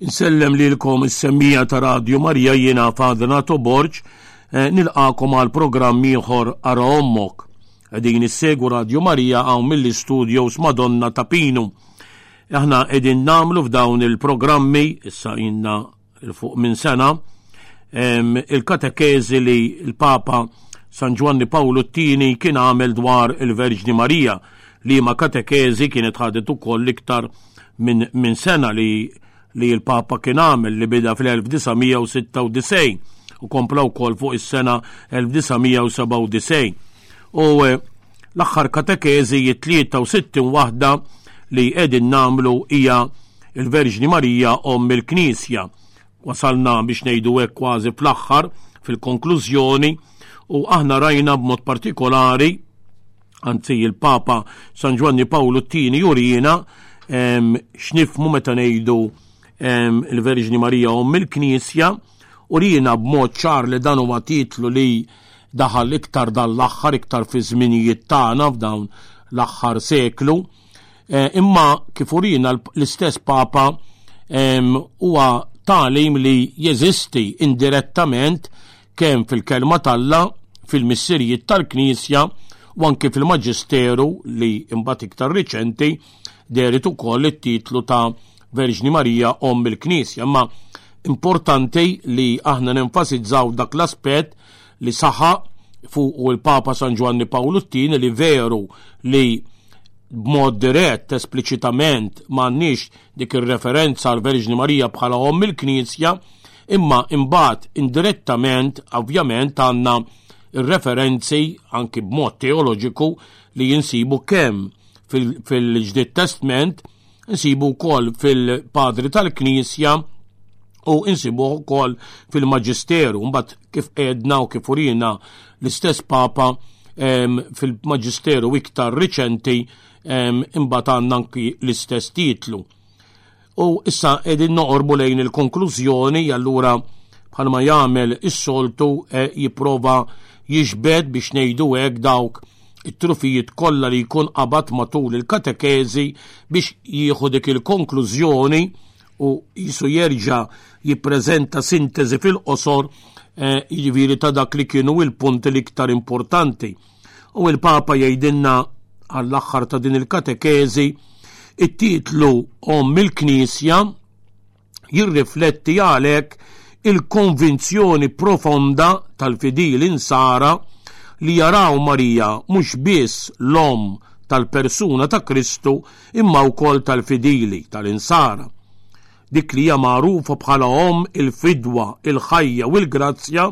Insellem lilkom is-semmija ta' Radju Marija jiena Fadna Toborġ eh, nilqakom għal programm ieħor ara ommok. Qegħdin issegwu Radju Marija hawn mill-istudios Madonna ta' Pinu. Aħna qegħdin nagħmlu f'dawn il-programmi issa inna fuq minn sena il-katekeżi li l-Papa San Ġwanni Pawlu t-tieni kien għamel dwar il-Verġni Marija li ma katekeżi kienet ħadet ukoll iktar minn min sena li li l-Papa kien għamel li bida fl-1996 u kompla wkoll fuq is-sena 1997. U eh, l-aħħar katekeżi jit-63 waħda li qegħdin namlu hija il-Verġni Marija om il-Knisja. Wasalna biex ngħidu hekk kważi fl-aħħar fil-konklużjoni u aħna rajna b'mod partikolari Anzi, il-Papa San Ġwanni Pawlu t-tieni jurina x'nifmu meta ngħidu il-Verġni Marija Omm il-Knisja u rina b'mod ċar li dan huwa titlu li daħal iktar dan l-aħħar iktar fi żminijiet tagħna f'dawn l-aħħar seklu. E, imma kif urina l-istess Papa huwa talim li jeżisti indirettament kemm fil-Kelma t'Alla, fil-missirijiet tal-Knisja u anki fil-Maġisteru li imbagħad iktar riċenti dehret ukoll it-titlu ta' Verġni Marija Omm il-Knisja. Imma importanti li aħna nenfasizzaw dak l-aspett li saħaq fuqu l-Papa San Ġwanni Pawlu t-Tieni li veru li b'mod dirett, espliċitament, m'għandniex dik ir-referenza għall-Verġni Marija bħala Omm il-Knisja, Imma imbagħad indirettament ovvjament għandna referenzi anki b'mod teoloġiku li jinsibu kemm fil-ġdid testment, insibu wkoll fil-padri tal-Knisja u insibu wkoll fil-Maġisteru, mbagħad kif qedna u kif urina l-istess Papa fil-Maġisteru iktar riċenti imbagħad għandna anki l-istess titlu. U issa qegħdin noqorbu lejn il-konklużjoni allura bħalma jagħmel is-soltu e, jipprova jiġbed biex ngħidu hekk dawk it-trufijiet kollha li jkun qabad matul il-katekeżi biex jieħu dik il-konklużjoni u jisu jerġa' jippreżenta sinteżi fil-qosor e, jiġifieri ta' dak li kienu il-punti l-iktar importanti. U l-Papa jgħidilna għall-aħħar ta' din il-katekeżi, it-titlu Omm il-Knisja jirrifletti għalhekk il-konvinzjoni profonda tal-fidili Nsara li jaraw Marija mhux biss l-Omm tal-persuna ta' Kristu imma wkoll tal-fidili, tal-Insara. Dik li hija magħrufa bħala Omm il-Fidwa, il-Ħajja u l-Grazzja,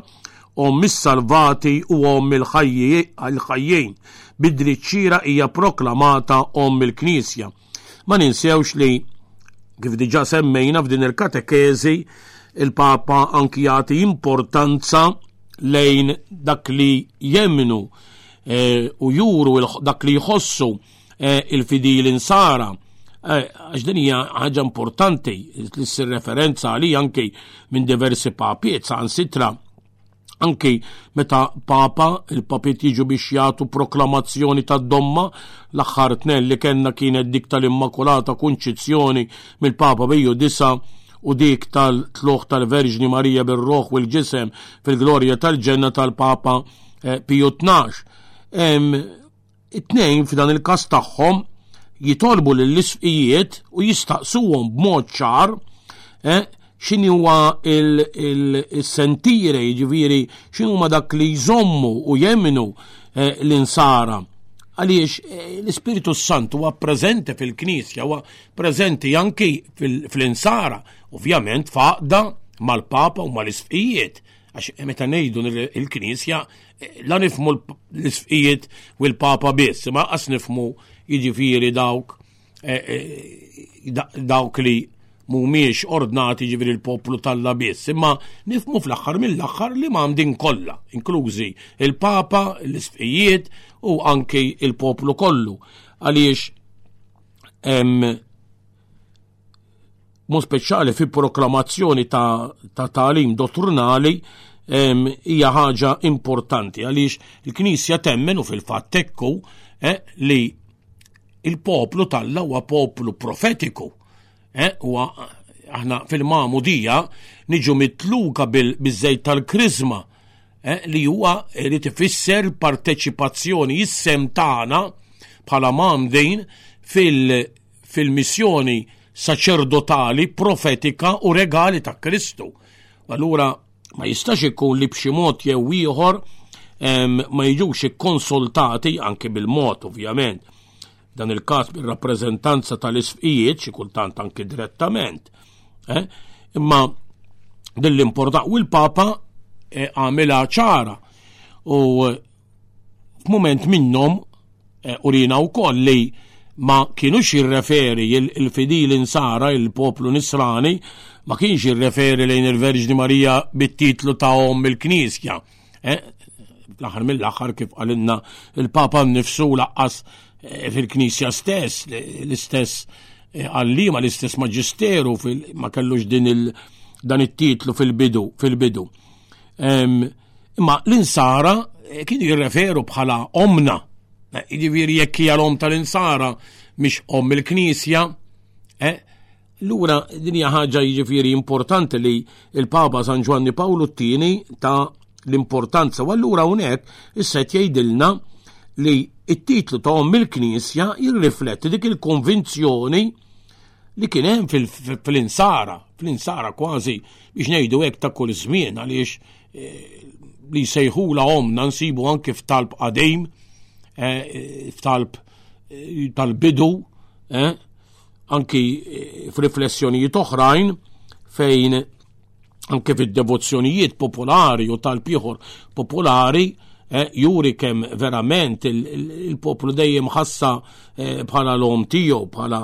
Omm is-Salvati u Omm il-Ħajjin, bid-dritt xieraq hija proklamata Omm il-Knisja. Ma ninsewx li, kif diġà semmejna f'din il-katekeżi, il-Papa anki jagħti importanza lejn dak li jemmnu eh, u juru dak li jħossu eh, il-fidili nsara eh, għax din hija ħaġa importanti li ssir referenza għali anki minn diversi papiet sa' sitra anki meta papa, il-papiet jiġu biex jagħtu proklamazzjoni ta' domma, l-aħħar tnel li kellna kienet dik tal-Immakulata Kunċizzjoni mill-Papa Biju disa' u dik tal-tluħ tal-Verġni Marija bir-roħ u l-ġisem fil-glorja tal-ġenna tal-Papa eh, Piju 12. It-tnejn f'dan il-każ tagħhom jitolbu lill-isqfijiet u jistaqsuhom b'mod ċar eh, x'inhi huwa il-sentire, jiġifieri x'inhu huma dak li jżommu u jemmnu eh, l-insara. Għaliex eh, l-Ispirtu s-Sant huwa preżenti fil-Knisja, huwa preżenti anki fl-insara, ovvjament faqda mal-Papa u mal-isqfijiet għax meta ngħidu il-Knisja La nifmu l-isfijiet u l-papa biss, ma qas nifmu jiġifieri dawk eh, eh, dawk li mumiex ordnati ġifiri l-poplu talla biss, imma nifmu fl-axħar mill-axħar li mamdin kolla, inklużi il-papa, l-isfijiet u anki il-poplu kollu. Għaliex mod speċjali fi proklamazzjoni ta', ta talim dottrunali hija ħaġa importanti għaliex il-Knisja temmen u fil-fatt tekku eh, li il-poplu tal-la huwa poplu profetiku. Eh, huwa aħna fil-mamudija niġu mitluka bil-żejt tal-krizma eh, li huwa li tifisser parteċipazzjoni jissem tagħna bħala mamdin fil- fil-missjoni saċerdotali, profetika u regali ta' Kristu. Allura ma jistax ikun li b'xi mod jew ieħor ma jiġux ikkonsultati anke bil-mod ovvjament dan il-każ bir-rappreżentanza tal-isfijiet xi kultant anke direttament. Eh? Imma din l-importa u l-Papa eh, għamilha ċara u F'mument minnhom eh, urina wkoll li ma kienux jirreferi il-fidili nsara il-poplu nisrani ma kienx jirreferi lejn il-Verġni Marija bit-titlu ta' om il-Knisja. Eh, l-aħħar mill-aħħar kif qalinna il-Papa nnifsu laqqas eh, fil-Knisja stess, l-istess eh, għallima, l-istess maġisteru ma kellux din il- dan it-titlu fil-bidu, fil-bidu. Imma l-insara eh, kien jirreferu bħala omna. Eh, jiġifieri jekk hija l-om tal-insara mhix om il-Knisja, eh, Lura din hija ħaġa jiġifieri importanti li il-Papa San Ġwanni Pawlu t-tieni ta' l-importanza u allura hawnhekk issa qed jgħidilna li it-titlu ta' om il-Knisja jirrifletti dik il-konvinzjoni li kien hemm fil-insara, fl-insara kważi biex ngħidu hekk ta' kull żmien għaliex li jsejħula omna nsibu anki f'talb qadim, eh, f'talb eh, tal-bidu, eh, anki f'riflessjonijiet oħrajn fejn anke fid-devozzjonijiet popolari u tal-pieħor popolari eh, juri kemm verament il-poplu dejjem ħassa eh, bħala l-om tiegħu bħala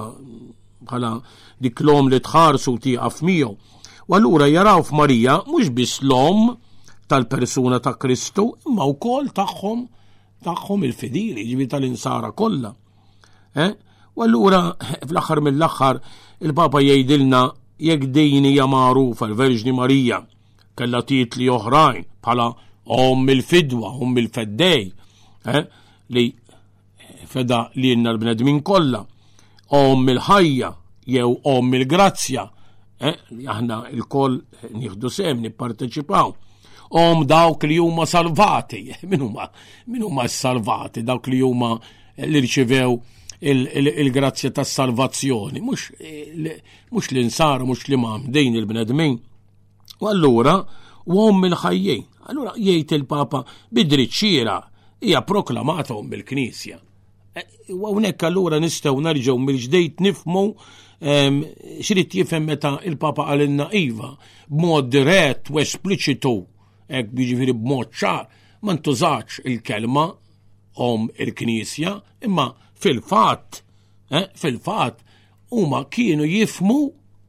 bħala dik l-om li tħarsu tieqaf miegħu. U allura jaraw f'Marija mhux biss l-om tal-persuna ta' Kristu, imma wkoll tagħhom tagħhom il-fidili, ġivi tal-insara kollha. Eh? U allura fl-aħħar mill-aħħar il-Papa jgħidilna jekk din hija magħrufa l-Verġni Marija kellha titli oħrajn bħala om il-fidwa, om il-feddej, eh? li Feda lilna l-bnedmin kollha. Om il-ħajja jew om il-grazzja eh, li aħna l-koll nieħdu sem nipparteċipaw. Om dawk li huma salvati, min huma min huma salvati, dawk li huma eh, li rċivew il-grazzja tas salvazzjoni, mhux eh, li nsaru, mhux li ma' dejn il-bnedmin. U allura u għom mill-ħajjej. Allura jgħid il-Papa bidrit xira hija proklamata għom mill-Knisja. E, u hawnhekk allura nistgħu narġgħu mill-ġdejt nifmu xrid jifhem meta il-Papa għalinna iva b'mod dirett u espliċitu hekk jiġifieri b'mod ċar ma ntużax il-kelma om il-Knisja imma fil-fatt eh, fil-fatt Huma kienu jifmu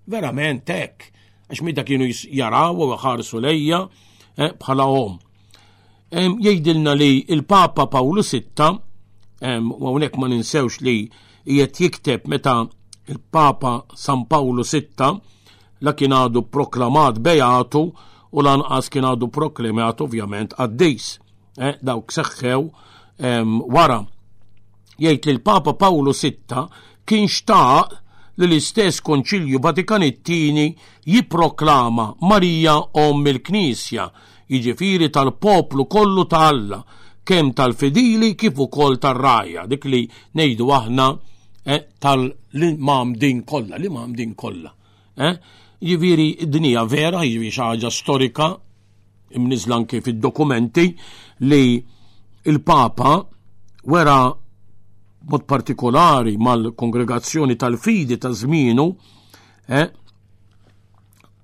verament hekk, għax mida kienu jaraw u ħarsu lejja eh, bħala om. Jgħidilna li il-Papa Pawlu VI, u hawnhekk ma ninsewx li qiegħed jikteb meta il-Papa San Pawlu VI la kien għadu proklamat bejatu u lanqas kien għadu proklamat ovvjament għaddis. eh, dawk seħħew wara. Jgħid li l-Papa Pawlu VI kien xtaq li l-istess Konċilju Vatikan it-tieni jipproklama Marija Om il-Knisja, jiġifieri tal-poplu kollu ta' Alla, kemm tal-fidili kif ukoll tar-raja, dik li ngħidu aħna eh, tal-imam din kollha, l-imam din kollha. Eh? Jiġifieri dinija vera, jiġifieri xi ħaġa storika, imniżla anki fid-dokumenti li il-Papa wera mod partikolari mal-kongregazzjoni tal-fidi ta' żmienu, eh,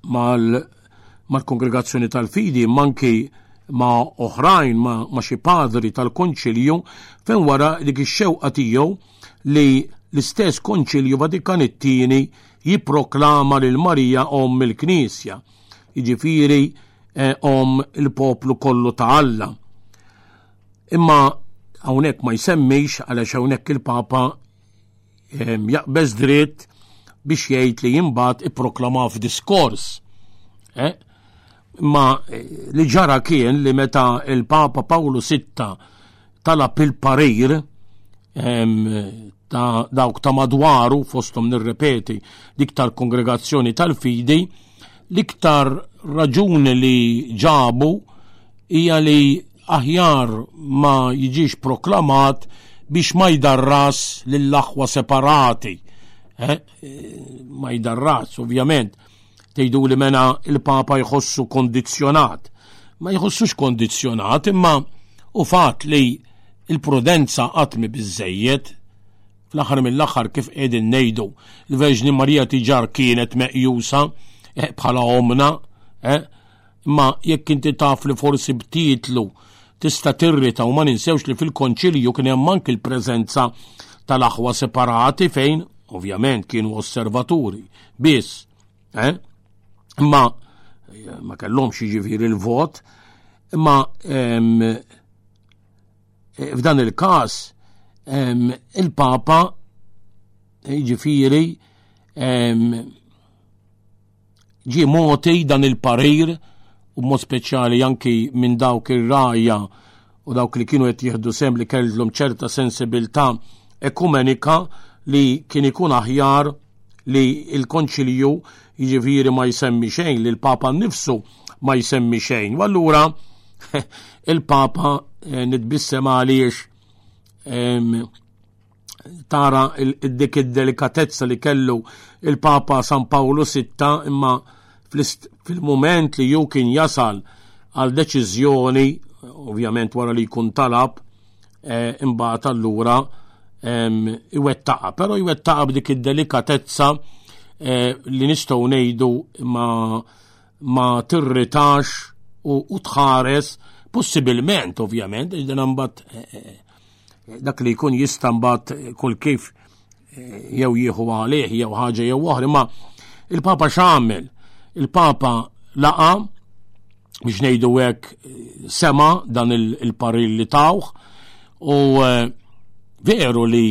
mal-kongregazzjoni tal-fidi, manki ma' oħrajn, ma', ma xi padri tal-konċilju, fejn wara dik ix-xewqa tiegħu li l-istess konċilju Vatikan it-tieni jipproklama lil Marija Omm il-Knisja. jiġifieri hom il-poplu kollu ta' Alla. Imma hawnhekk ma jsemmix għaliex hawnhekk il-Papa ehm, jaqbeż dritt biex jgħid li jimbat ipproklama f'diskors. Eh? Ma eh, li ġara kien li meta il-Papa Pawlu VI talab il-parir ta' dawk ta' madwaru fostom nirrepeti dik tal-kongregazzjoni tal-fidi l-iktar raġuni li ġabu hija li aħjar ma jiġix proklamat biex ma jdarras lill-aħwa separati. Eh, ma jdarras, ovvjament. Tgħidu li mena il-Papa jħossu kondizzjonat. Ma jħossux kondizzjonat imma u fatt li il-prudenza għatmi biżejjed fl-aħħar mill-aħħar kif qegħdin ngħidu l-Verġni Marija tiġar kienet meqjusa eh, bħala omna eh, imma jekk inti taf li forsi btitlu tista' tirrita u ma ninsewx li fil-konċilju kien hemm anki l-preżenza tal-aħwa separati fejn ovvjament kienu osservaturi biss. Eh? Ma ma kellhomx jiġifieri l-vot, imma f'dan il-każ il-Papa jiġifieri ġie moti dan il-parir u mod speċjali anki minn dawk ir-raja u dawk li kienu qed jieħdu sem li kellhom ċerta sensibilità ekumenika li kien ikun aħjar li l-konċilju jiġifieri ma jsemmi xejn, li l-Papa nnifsu ma jsemmi xejn. U allura il-Papa eh, nitbissem għaliex tara dik id-delikatezza li kellu il-Papa San Pawlu sitta imma fil-moment li ju kien jasal għal deċiżjoni, ovvjament wara li jkun talab, eh, imbagħad allura iwettaqa, però iwettaqa b'dik id-delikatezza eh, li nistgħu ngħidu ma ma tirritax u tħares possibilment ovvjament, id-dinambat eh, dak li jkun jista' mbagħad kull kif eh, jew jieħu għalih jew ħaġa jew oħra, ma il-Papa x'għamel? Il-Papa laqa biex ngħidu hekk eh, sema dan il-paril li tawh u eh, veru li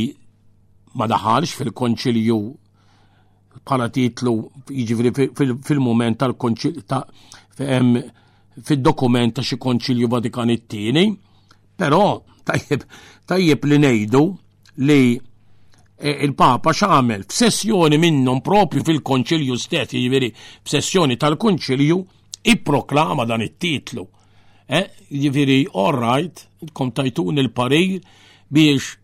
ma daħalx fil-konċilju bħala titlu jiġifieri fil-mument tal-konċilju fid-dokument ta' xi konċilju Vatikan it-tieni Però tajjeb tajjeb li ngħidu li e, il-Papa x'għamel f'sessjoni minnhom propju fil-Konċilju stess, jiġifieri f'sessjoni tal-Konċilju ipproklama dan it-titlu. Eh, jiġifieri all right, kom tajtun il-parir biex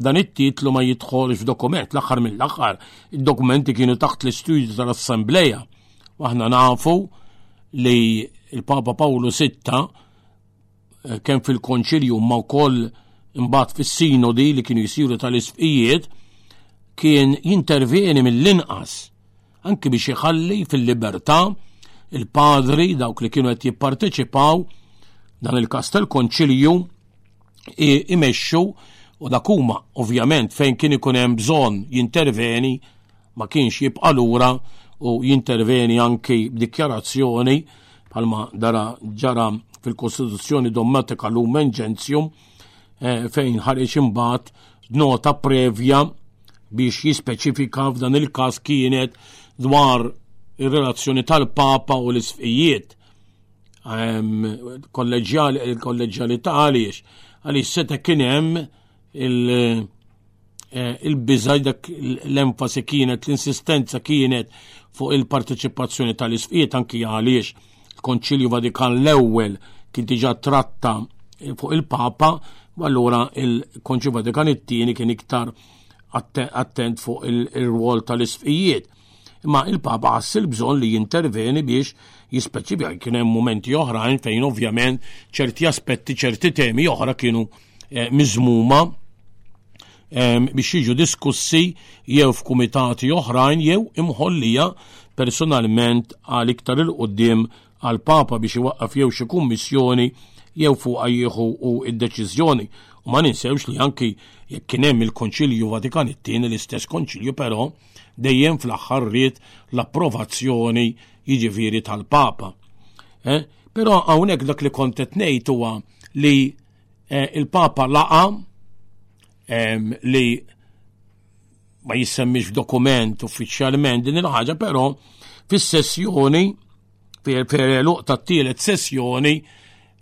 dan it-titlu ma jidħolx dokument l-aħħar mill-aħħar. Id-dokumenti kienu taħt l-istudju tal-Assembleja. Aħna nafu li il-Papa Pawlu VI eh, kemm fil-konċilju ma wkoll imbagħad fis-sinodi li kienu jisiru tal-isfijiet kien jintervjeni mill-inqas anki biex iħalli fil-libertà il-padri dawk li kienu qed jipparteċipaw dan il-kas tal-konċilju imexxu u dak huma ovvjament fejn kien ikun hemm bżonn jinterveni ma kienx jibqa' lura u jinterveni anki b'dikjarazzjoni bħalma dara ġara fil-Kostituzzjoni Dommatika Lumen Gentium eh, fejn ħareġ imbagħad nota prevja biex jispeċifika f'dan il-każ kienet dwar ir-relazzjoni tal-Papa u l-isfijiet kolleġjali kolleġjalità għaliex għaliex seta' kien hemm il- eh, il-biżaj dak l-enfasi kienet, l-insistenza kienet fuq il-parteċipazzjoni tal-isfijiet anki għaliex il-Konċilju Vatikan l-ewwel kien diġà tratta fuq il-Papa, ma allura il-Konċilju Vatikan it-tieni kien iktar attent fuq il-rwol tal-isfijiet. Imma il-Papa ħass il-bżonn li jinterveni biex jispeċifika kien hemm mumenti oħrajn fejn ovvjament ċerti aspetti, ċerti temi oħra kienu eh, miżmuma ehm, biex jiġu diskussi jew f'kumitati oħrajn jew imħollija personalment għal iktar il-qoddim għal papa biex iwaqqaf jew xi kummissjoni jew fuq jieħu u id-deċiżjoni. U ma ninsewx li anki jekk kien hemm il-Konċilju Vatikan it-tieni l-istess Konċilju però dejjem fl-aħħar ried l-approvazzjoni jiġifieri tal-Papa. Eh? Però hawnhekk dak li kont qed ngħid huwa li eh, il-Papa laqa ehm, li ma jissemmix dokument uffiċjalment din il-ħaġa, però fis-sessjoni per eluq tat-tielet sessjoni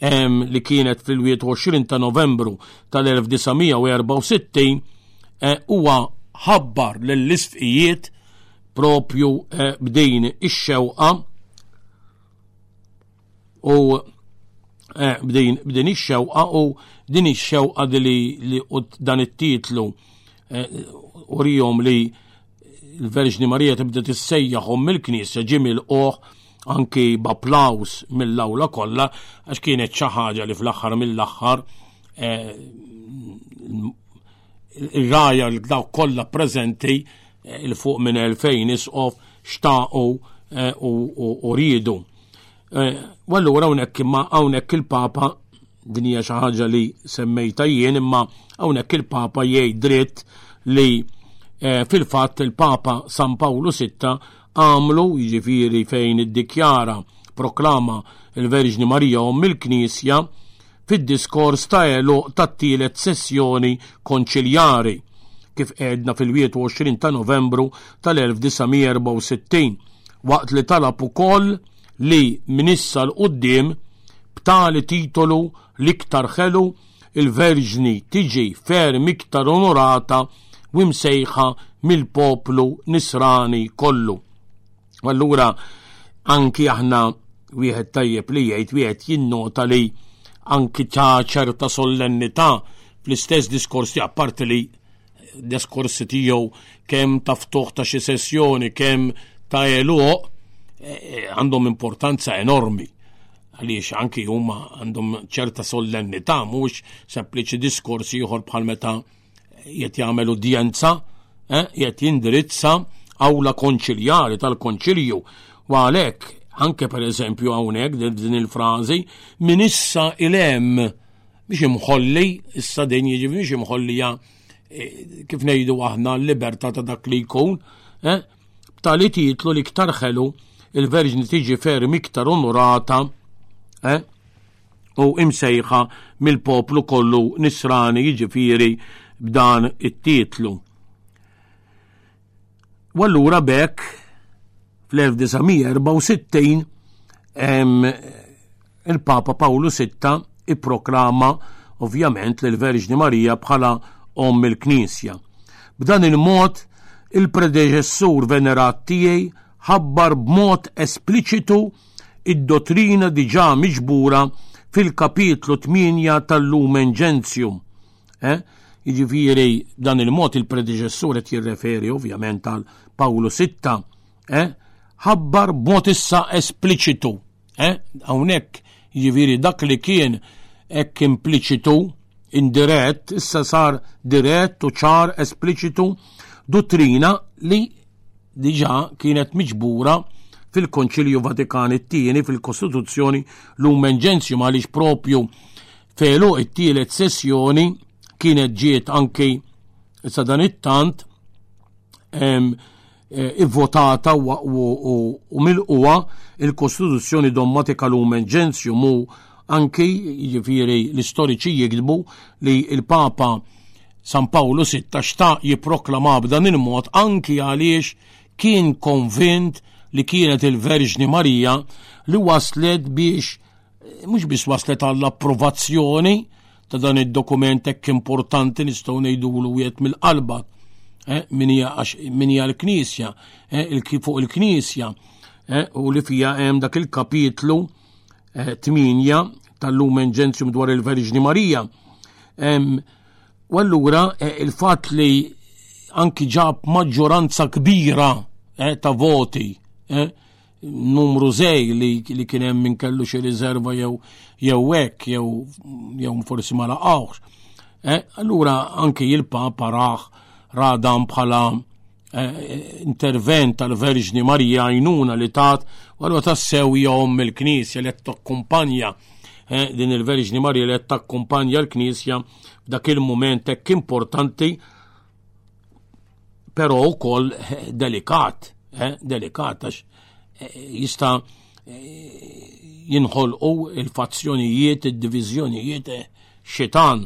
li kienet fil-21 ta' Novembru tal-1964 eh, huwa ħabbar lill-isfijiet propju eh, b'din ix-xewqa u eh, b'din b'din ix-xewqa u din ix-xewqa li dan it-titlu urihom li Il-Verġni Marija tibda tissejjaħ omm il-Knisja ġie milquh anki b'applaws mill-awla kollha għax kienet xi ħaġa li fl-aħħar mill-aħħar eh, il-raja l dawk kollha preżenti eh, il fuq minn 2000 isqof xtaqu eh, u rridu. U allura hawnhekk imma hawnhekk il-Papa Din hija xi ħaġa li semmejta jien imma hawnhekk il-Papa jgħid dritt li eh, fil-fatt il-Papa San Pawlu sitta għamlu jiġifieri fejn iddikjara proklama il-Verġni Marija Omm il-Knisja fid-diskors ta' elu tat-tielet sessjoni konċiljari kif qedna fil-21 ta' Novembru tal-1964 waqt li talab ukoll li minn issa l quddiem b'tali titolu l-iktar ħelu il-Verġni tiġi ferm iktar onorata u msejħa mill-poplu nisrani kollu. Allura anki aħna wieħed tajjeb li jgħid wieħed jinnota li anki ta' ċerta sollennità fl-istess diskors tiegħek parti li Diskorsi tiegħu kemm ta' ftuħ ta' xi sessjoni, kemm ta' eluq e, e, għandhom importanza enormi għaliex anki huma għandhom ċerta sollennità mhux sempliċi diskors ieħor bħal meta qed jagħmel udjenza, e, qed jindirizza awla konċiljari tal-konċilju u għalhekk anke per eżempju hawnhekk din il-frażi min issa il-hemm biex imħolli, issa din jiġi biex imħollija eh, kif ngħidu aħna l-libertà ta' dak li jkun, eh, tali titlu li iktar ħelu il-verġni tiġi ferm iktar onorata eh, u imsejħa mill-poplu kollu nisrani jiġifieri b'dan it-titlu. U allura bekk fl-1964 il-Papa Pawlu VI ipproklama ovvjament l Verġni Marija bħala Om il-Knisja. B'dan il-mod il-predeċessur venerat tiegħi ħabbar b'mod espliċitu id-dottrina diġà miġbura fil-kapitlu 8 tal-Lumen Gentium Eh? Jiġifieri dan il-mod il-predeċessur qed jirreferi ovvjament għal Pawlu 6, eh? ħabbar b'mod issa espliċitu. Eh? Hawnhekk jiġifieri dak li kien hekk impliċitu indirett issa sar dirett u ċar espliċitu dottrina li diġà kienet miġbura fil-Konċilju Vatikan it-tieni fil-Kostituzzjoni Lumen Gentium għaliex propju Felu it-tielet sessjoni kienet ġiet anki sa dan it-tant eh, ivvotata u milquwa il-Kostituzzjoni Dommatika Lumen Gentium u anki jiġifieri l-istoriċi jikdbu li l-Papa San Pawlu sitta xtaq jipproklama b'dan il-mod anki għaliex kien konvint li kienet il-Verġni Marija li waslet biex Mhux biss waslet għall-approvazzjoni ta' dan id-dokument hekk importanti nistgħu ngħidulu wieħed mill-qalba eh, min hija l-Knisja, eh, fuq il-Knisja eh, u li fija hemm dak il-kapitlu 8 tal-Lumen Gentium dwar il-Verġni Marija. U allura il-fatt li anki ġab maġġoranza kbira ta' voti numru zej li, li kien hemm min kellu xi riserva jew jew hekk jew jew forsi ma laqgħux. Eh, allura anki il-Papa raħ radam bħala eh, intervent tal-Verġni Marija għajnuna li tat għallu tassew jom il-Knisja li takkumpanja eh, din il-Verġni Marija li takkumpanja l-Knisja f'dak il-moment hekk importanti però wkoll eh, delikat, eh, delikat għax eh, jista' jinħolqu il-fazzjonijiet, id-diviżjonijiet xitan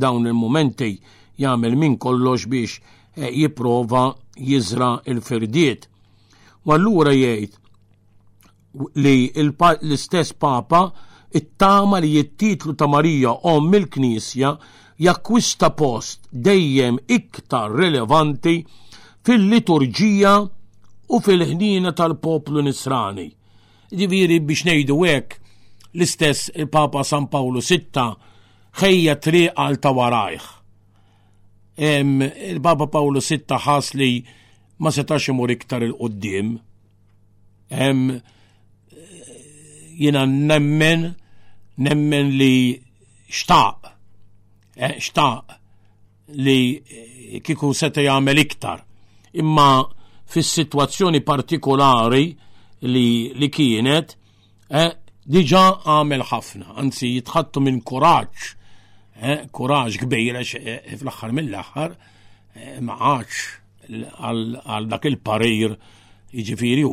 dawn il-momenti jagħmel minn kollox biex jipprova jiżra il-firdiet. U allura jgħid li l-istess Papa it-tama li t-titlu ta' Marija Omm il-Knisja jakkwista post dejjem iktar rilevanti fil-liturġija u fil-ħniena tal-poplu Nisrani. Ġifieri biex ngħidu hekk, l-istess il-Papa San Pawlu Sitta ħejja triq għal ta' warajh. Il-Papa Pawlu Sitta ħas li ma setax imur iktar il-qoddim Hemm eh, jiena nemmen nemmen li xtaq eh, xtaq li eh, kiku seta' jagħmel iktar. Imma fis-sitwazzjoni partikolari li, li kienet Eh, diġa għamel ħafna, anzi jitħattu minn kuraġġ, eh, kuraġġ kbira eh, fl-aħħar mill-aħħar eh, ma għal dak il-parir jiġifieri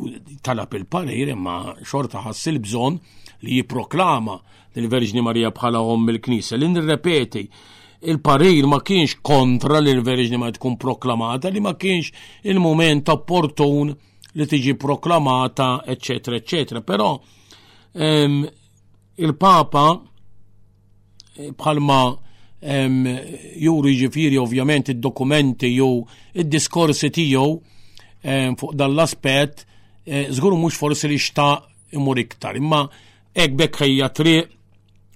talab il-parir imma xorta ħassil bżonn li jipproklama l-Verġni Marija bħala om il-Knisja li nirrepeti il-parir ma kienx kontra li l-Verġni ma tkun proklamata li ma kienx il-moment opportun li tiġi proklamata, eccetera, eccetera. Però ehm, il-Papa eh, bħalma ehm, juri ġifiri ovvjament id-dokumenti jew id-diskorsi tiegħu ehm, fuq dan l-aspett, żgur eh, mhux forsi li xta' imur iktar, imma Hekk b'hekk ħejja triq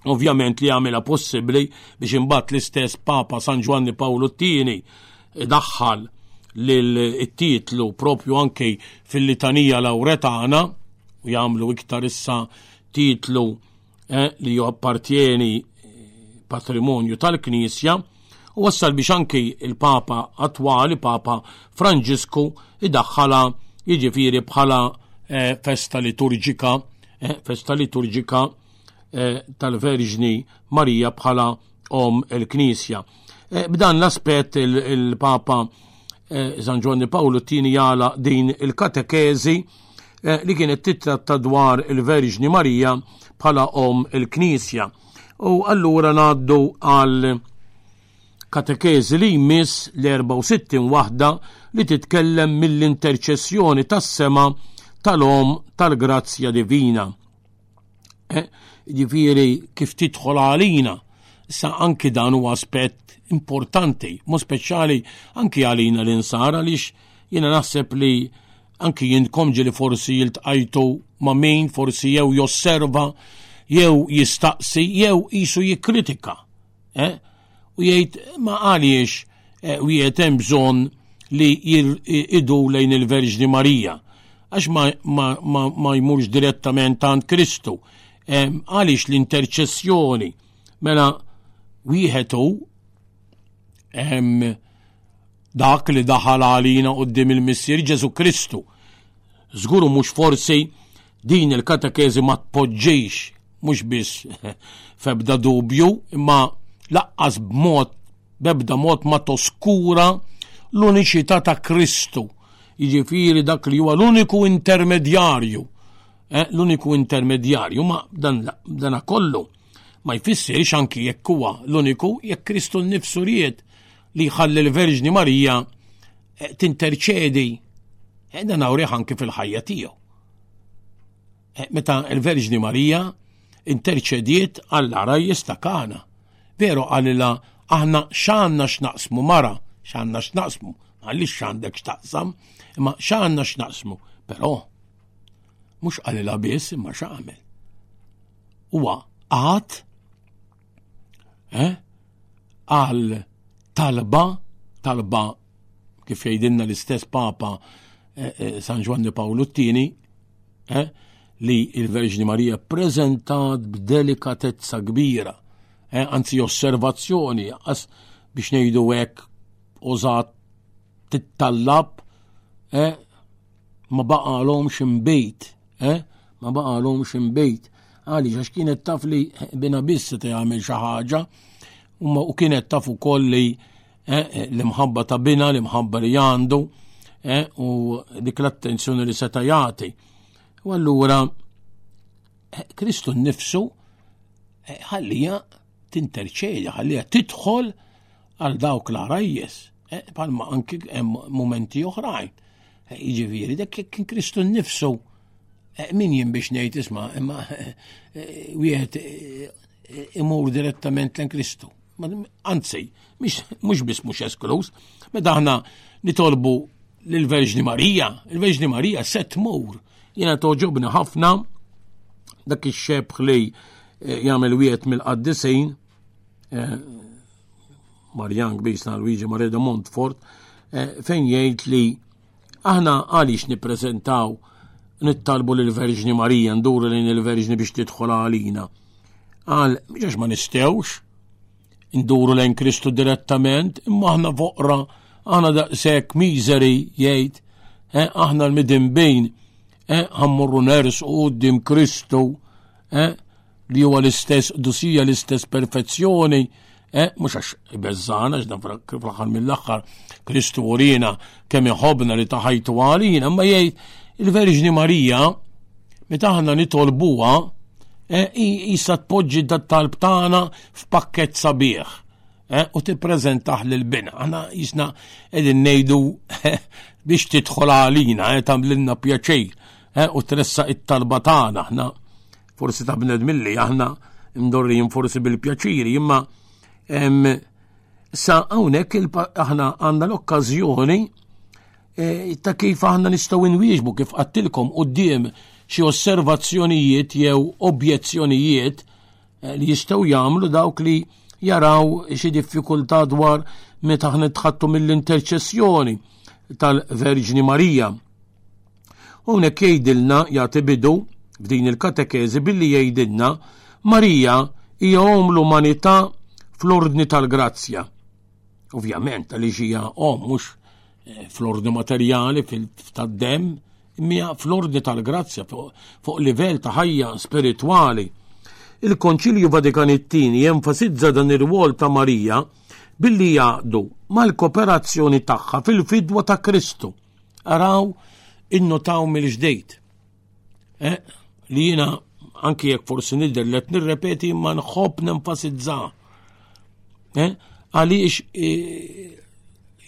ovvjament li għamilha possibbli biex imbagħad l-istess Papa San Ġwanni Pawlu t-tieni daħħal l-titlu propju anke fil-litanija lawretana u jagħmlu iktar issa titlu eh, li joppartjeni patrimonju tal-Knisja u wassal biex anki il-Papa attwali, Papa Franġisku, idaħħala jiġifieri bħala eh, festa liturġika, eh, festa liturġika eh, tal-Verġni Marija bħala om il-Knisja. Eh, b'dan l-aspett il-Papa eh, San Giovanni Paolo tini jala din il-katekezi eh, li kienet titratta dwar il-Verġni Marija bħala om il-Knisja. U allura ngħaddu għal katekeżi li jmiss l-64 waħda li titkellem mill-interċessjoni tas-sema tal-om tal-grazzja divina. Eh, ġifieri kif tidħol għalina, sa anki dan huwa aspett importanti, mo speċjali anki għalina l-insara għaliex jiena naħseb li Anki jintkom ġili forsi jiltqajtu ma' min forsi jew josserva jew jistaqsi jew jisu jikkritika. Eh? U jgħid ma għaliex eh, u jgħid hemm bżonn li idu lejn il-Verġni Marija għax ma, ma, ma, ma jmurx direttament tant Kristu. Eh, għaliex l-interċessjoni mela wieħed hu dak li daħal għalina qoddim il-Missier Ġesu Kristu. Żguru mhux forsi din il-katekeżi ma tpoġġix mhux biss febda dubju, imma laqqas b'mod bebda mod ma toskura l-uniċità ta' Kristu, jiġifieri dak li huwa l-uniku intermedjarju. Eh, l-uniku intermedjarju ma dan, dan kollu Ma jfissirx anki jekk huwa l-uniku jekk Kristu nnifsu ried li jħalli l-Verġni Marija eh, tinterċedi eh, dan awriħ anki fil-ħajja tiegħu. Eh, meta l-Verġni Marija interċediet għall-ara jistakana. Veru għalila aħna xanna x'naqsmu mara, xanna x'naqsmu, għalli x'għandek x'taqsam, imma xanna x'naqsmu, però mhux għalila biss imma x'għamel. huwa għad eh, għal talba, talba kif jgħidilna l-istess Papa eh, eh, San Ġwanni Pawlu t-tieni, eh, li il-Verġni Marija prezentat b'delikatezza kbira, anzi osservazzjoni, għas biex ngħidu hekk ożat tittallab eh, ma baqalhomx imbejt, eh, ma baqalhomx imbejt. Għaliex għax kienet taf li bina biss se jagħmel xi ħaġa u kienet taf ukoll li eh, eh, l-imħabba ta' bina, l-imħabba li għandu eh, u dik l-attenzjoni li seta' jagħti. U allura Kristu nnifsu ħallija tinterċedi, ħallija tidħol għal dawk l-arajjes, eh, palma anki hemm momenti oħrajn. Eh, jiġifieri dak kien Kristu nnifsu eh, min jien biex ngħid isma' imma wieħed imur direttament lejn Kristu. Anzi, mhux biss mhux eskluż, meta aħna nitolbu lill verġni Marija, il-Verġni Marija se tmur jiena toġobni ħafna dak ix-xebħ li jagħmel wieħed mill-qaddisin Eh, Marjan Gbisna Luigi Maria de Montfort eh, fejn jgħid li aħna għaliex nippreżentaw nittalbu l verġni Marija nduru lejn il-Verġni biex tidħol għalina. Għal, miex ma nistewx, nduru lejn Kristu direttament, imma aħna foqra, aħna daqsek miżeri jgħid, eh, aħna l-midin bejn, eh, ħammurru ners u għoddim Kristu, eh, li huwa l-istess dusija l-istess perfezzjoni Eh, mux għax bezzana, ġdan fl-axar mill-axar, Kristu urina kemm iħobna li taħajtu għalina, ma jgħid il-Verġni Marija, meta aħna nitolbuha, eh, jisa tpoġġi dat-talb tagħna f'pakket sabiħ. Eh, u tippreżentaħ lil bina. Aħna jisna qegħdin ngħidu biex tidħol għalina, tagħmlilna pjaċej u tressa it-talba tagħna aħna forsi ta' bnedmin li aħna mdorrijin forsi bil-pjaċiri, imma sa' hawnhekk aħna għandna l-okkażjoni e, ta' kif aħna nistgħu nwieġbu kif qattilkom quddiem xi osservazzjonijiet jew objezzjonijiet e, li jistgħu jagħmlu dawk li jaraw xi diffikultà dwar meta aħna tħattu mill-interċessjoni tal-Verġni Marija. Hawnhekk jgħidilna jagħti bidu f'din il-katekeżi billi jgħidilna Marija hija om l-umanità fl-ordni tal-grazzja. Ovvjament għaliex hija om mhux eh, fl-ordni materjali tad-dem, imma fl-ordni tal-grazzja fuq livell ta' ħajja spiritwali. Il-Konċilju Vatikan it-tieni jenfasizza dan ir-rwol ta' Marija billi jaqdu mal-kooperazzjoni tagħha fil-fidwa ta' Kristu Araw innotaw mill-ġdejt. Eh, li jina anki jekk forsi nidder li nirrepeti ma nħobb nenfasizza. Eh, għaliex eh,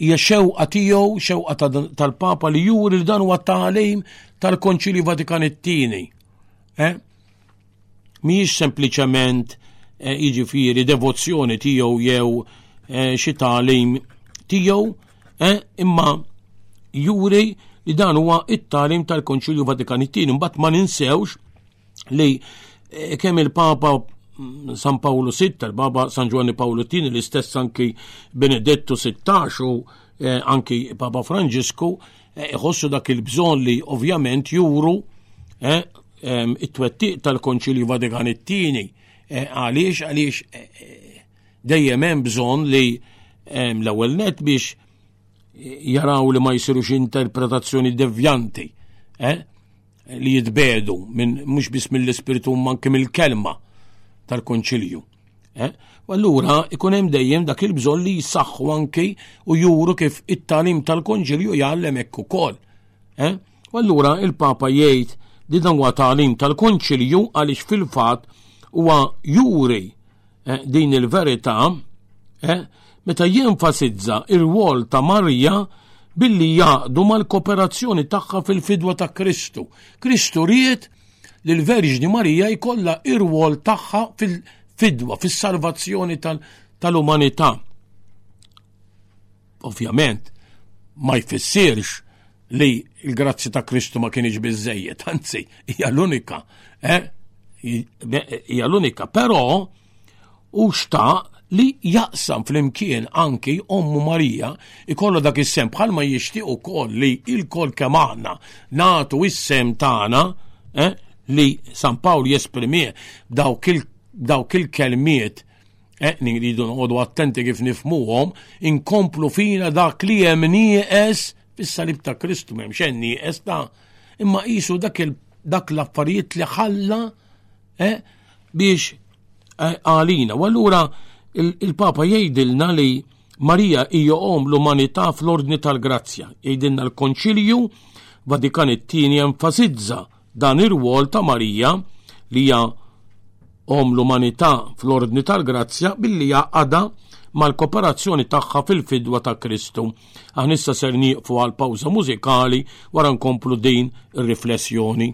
hija xewqa tiegħu, xewqa tal-Papa li juri li dan huwa tagħlim tal-Konċili Vatikan it-tieni. Eh, mhijiex sempliċement eh, jiġifieri devozzjoni tiegħu jew eh, xi tagħlim tiegħu eh, imma juri li dan huwa it-tagħlim tal-Konċilju Vatikan it-tieni mbagħad ma ninsewx li kemm il-Papa mm, San Pawlu VI, il-Baba San Ġwanni Pawlu II, l-istess anki Benedettu XVI u anki Papa Franġisku, iħossu dak il-bżon li ovvjament juru Ehm, it-twettiq tal-Konċilju Vatikan it-tieni eh, għaliex għaliex eh, dejjem hemm bżonn li ehm, l-ewwel net biex eh, jaraw li ma jsirux interpretazzjoni devjanti li jitbedu minn mhux biss mill-ispirtu manki mill-kelma tal-konċilju. U allura ikun hemm dejjem dak il-bżonn li jsaħħu anki u juru kif it-talim tal-konċilju jgħallem hekk ukoll. U allura il-Papa jgħid li dan huwa tagħlim tal-Konċilju għaliex fil-fatt huwa juri eh, din il-verità eh, meta jenfasizza ir-rwol ta' Marija billi jaqdu mal-kooperazzjoni tagħha fil-fidwa ta' Kristu. Kristu ried li l-Verġni Marija jkollha ir-rwol tagħha fil-fidwa, fis-salvazzjoni tal-umanità. Ovvjament, ma jfissirx li l-grazzi ta' Kristu ma kienx biżejjed, anzi, hija l-unika. Eh? Hija l-unika, però u xtaq li jaqsam fl-imkien anki ommu Marija ikollu dak is-sem bħalma jixtieq ukoll li il-kol kemm aħna nagħtu is-sem tagħna eh, li San Pawl jesprimih dawk il-kelmiet Eh, niridu noqogħdu attenti kif nifmuhom, inkomplu fina dak li hemm nieqes fis-salib ta' Kristu m'hemm xejn nieqes ta' imma qisu dak il dak l-affarijiet li ħalla eh, biex eh, għalina. U allura il-Papa jgħidilna li Marija hija om l-umanità fl-ordni tal-grazzja. Jgħidilna l-Konċilju Vatikan it-tieni enfasizza Dan ir-rwol ta' Marija li hija om l-umanità fl-ordni tal-grazzja billi jaqada mal-kooperazzjoni tagħha fil-fidwa ta' Kristu. Aħna issa ser nieqfu għal pawża mużikali wara nkomplu din ir-riflessjoni.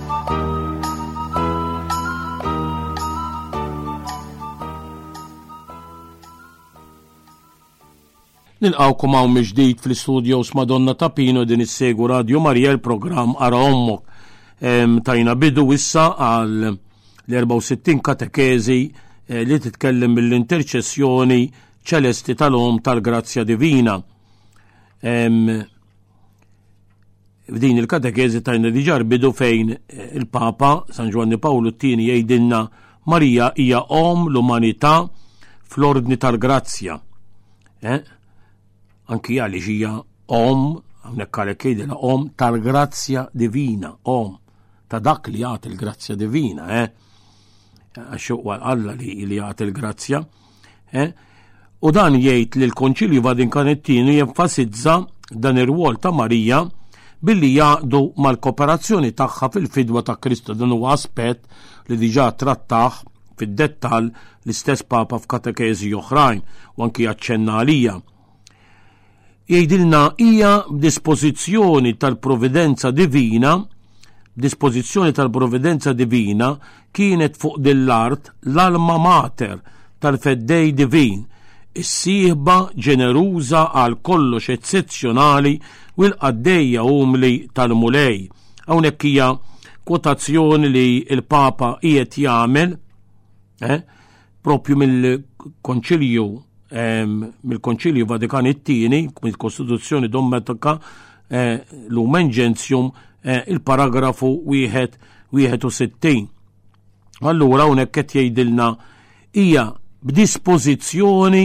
Nilqawkom hawn mill-ġdid fl-istudios Madonna ta' Pino din is-segu Radio Marija l-programm Ara Ommok. Tajna bidu issa għal l-64 katekeżi eh, li titkellem mill-interċessjoni ċelesti tal-om tal-grazzja divina. F'din il-katekeżi tajna diġà bidu fejn eh, il-Papa San Ġwanni Pawlu t-tieni jgħidilna Marija hija om l-umanità fl-ordni tal-grazzja. Eh? Anki għaliex hija om, hawnhekk għalhekk jgħidilha om tal-grazzja divina, om ta' dak li jagħti l-grazzja divina, eh? Għax Alla li jagħti l-grazzja. Eh? U dan jgħid li l-Konċilju Vatikan it-tieni jenfasizza dan ir-rwol ta' Marija billi jaqdu mal-kooperazzjoni tagħha fil-fidwa ta' Kristu dan huwa aspett li diġà trattaħ fid-dettall l-istess Papa f'katekeżi oħrajn u anki aċċenna għalija. Jgħidilna hija b'dispożizzjoni tal-providenza divina dispożizzjoni tal-providenza divina kienet fuq din l-art l-alma mater tal-feddej divin, is-sieħba ġeneruża għal kollox eċċezzjonali u l-qaddejja umli tal-Mulej. Hawnhekk hija kwotazzjoni li l-Papa qiegħed jagħmel eh? Propju mill-Konċilju mill-Konċilju Vatikan it-tieni, mill-Kostituzzjoni Dommetika eh, Lumen Gentium eh, il-paragrafu 61. Allura hawnhekk qed jgħidilna hija b'dispożizzjoni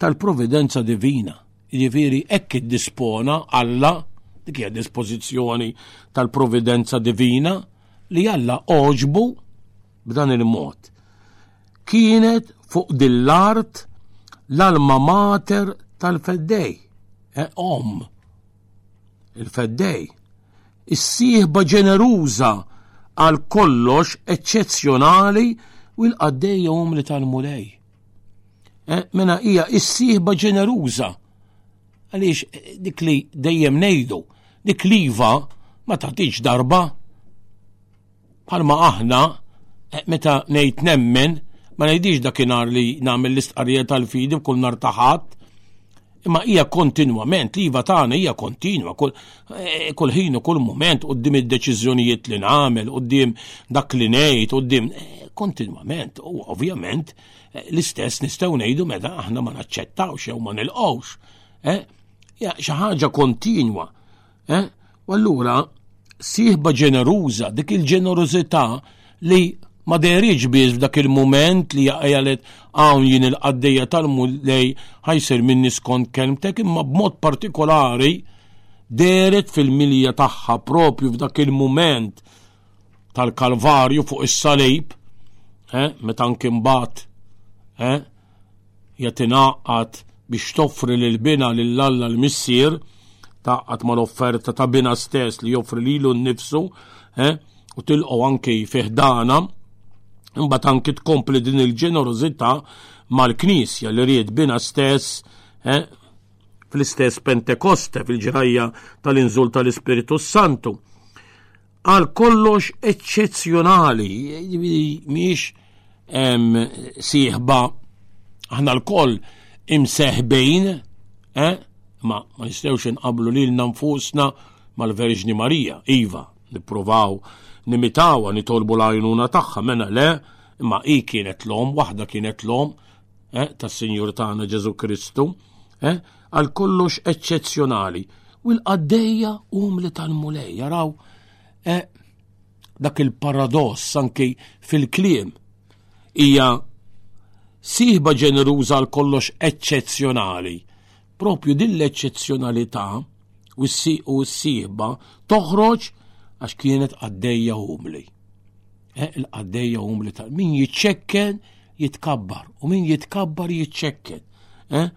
tal-providenza divina. Jiġifieri hekk iddispona Alla dik hija dispożizzjoni tal-providenza divina li Alla oġbu B'dan il-mod, kienet fuq dill-art l-alma mater tal-feddej, e om. Il-feddej, is-sieħba ġeneruża għal kollox eċċezzjonali u l-qaddejja umli tal-mulej. E, mena hija is-sieħba ġeneruża għaliex eh, dik li dejjem ngħidu, dik liva ma tagħtix darba Bħalma aħna, eh, meta ngħid nemmen, ma ngħidix dakinhar li nagħmel l-istqarrija tal-fidi b'kull nar taħat, imma hija kontinwament, li iva tagħna hija kontinwa, kull eh, ħin u kull mument qudiem id-deċiżjonijiet li nagħmel, qudiem dak li ngħid, qudiem eh, kontinwament u ovvjament l-istess nistgħu ngħidu meta aħna ma naċċettawx jew ma nilqgħux. Xi ħaġa kontinwa Eh? U allura sieħba ġeneruża, dik il-ġenerużità li ma deriġ biss f'dak il-moment li jaqajalet hawn jien il-qaddejja tal-mullej ħajsir minni skont kelmtek imma b'mod partikolari deret fil-milja tagħha propju f'dak il-moment tal-Kalvarju fuq is-salib, eh, meta anki mbagħad eh, qed ingħaqad biex toffri lil bina lil Alla l-Missier, taqgħad mal-offerta ta' bina stess li joffri lilu nnifsu, eh, u tilqgħu anki fih dana, imbagħad anki tkompli din il-ġenerożità mal-Knisja li ried bina stess, eh, fl-istess Pentekoste fil-ġrajja tal-inżul tal-Ispiritu Santu għal kollox eċċezzjonali, miex sieħba aħna l-koll imseħbejn, eh? ma ma nistewx inqablu li l-nanfusna mal-Verġni Marija, Iva, niprovaw nimitawa, nitolbu l-għajnuna tagħha, mena le, imma i kienet l-om, waħda kienet l-om, eh, tas-Sinjur tagħna Ġesu Kristu, eh, għal kollox eċċezzjonali. U l-qaddejja umli tal-mulej, jaraw, e, dak il-paradoss anki fil-kliem. Hija siħba ġeneruża għal kollox eċċezzjonali. Propju din l-eċċezzjonalità u s-siħba toħroġ għax kienet qaddejja umli. Eh, il-qaddejja umli tal min jiċċekken jitkabbar u min jitkabbar jiċċekken. Eh?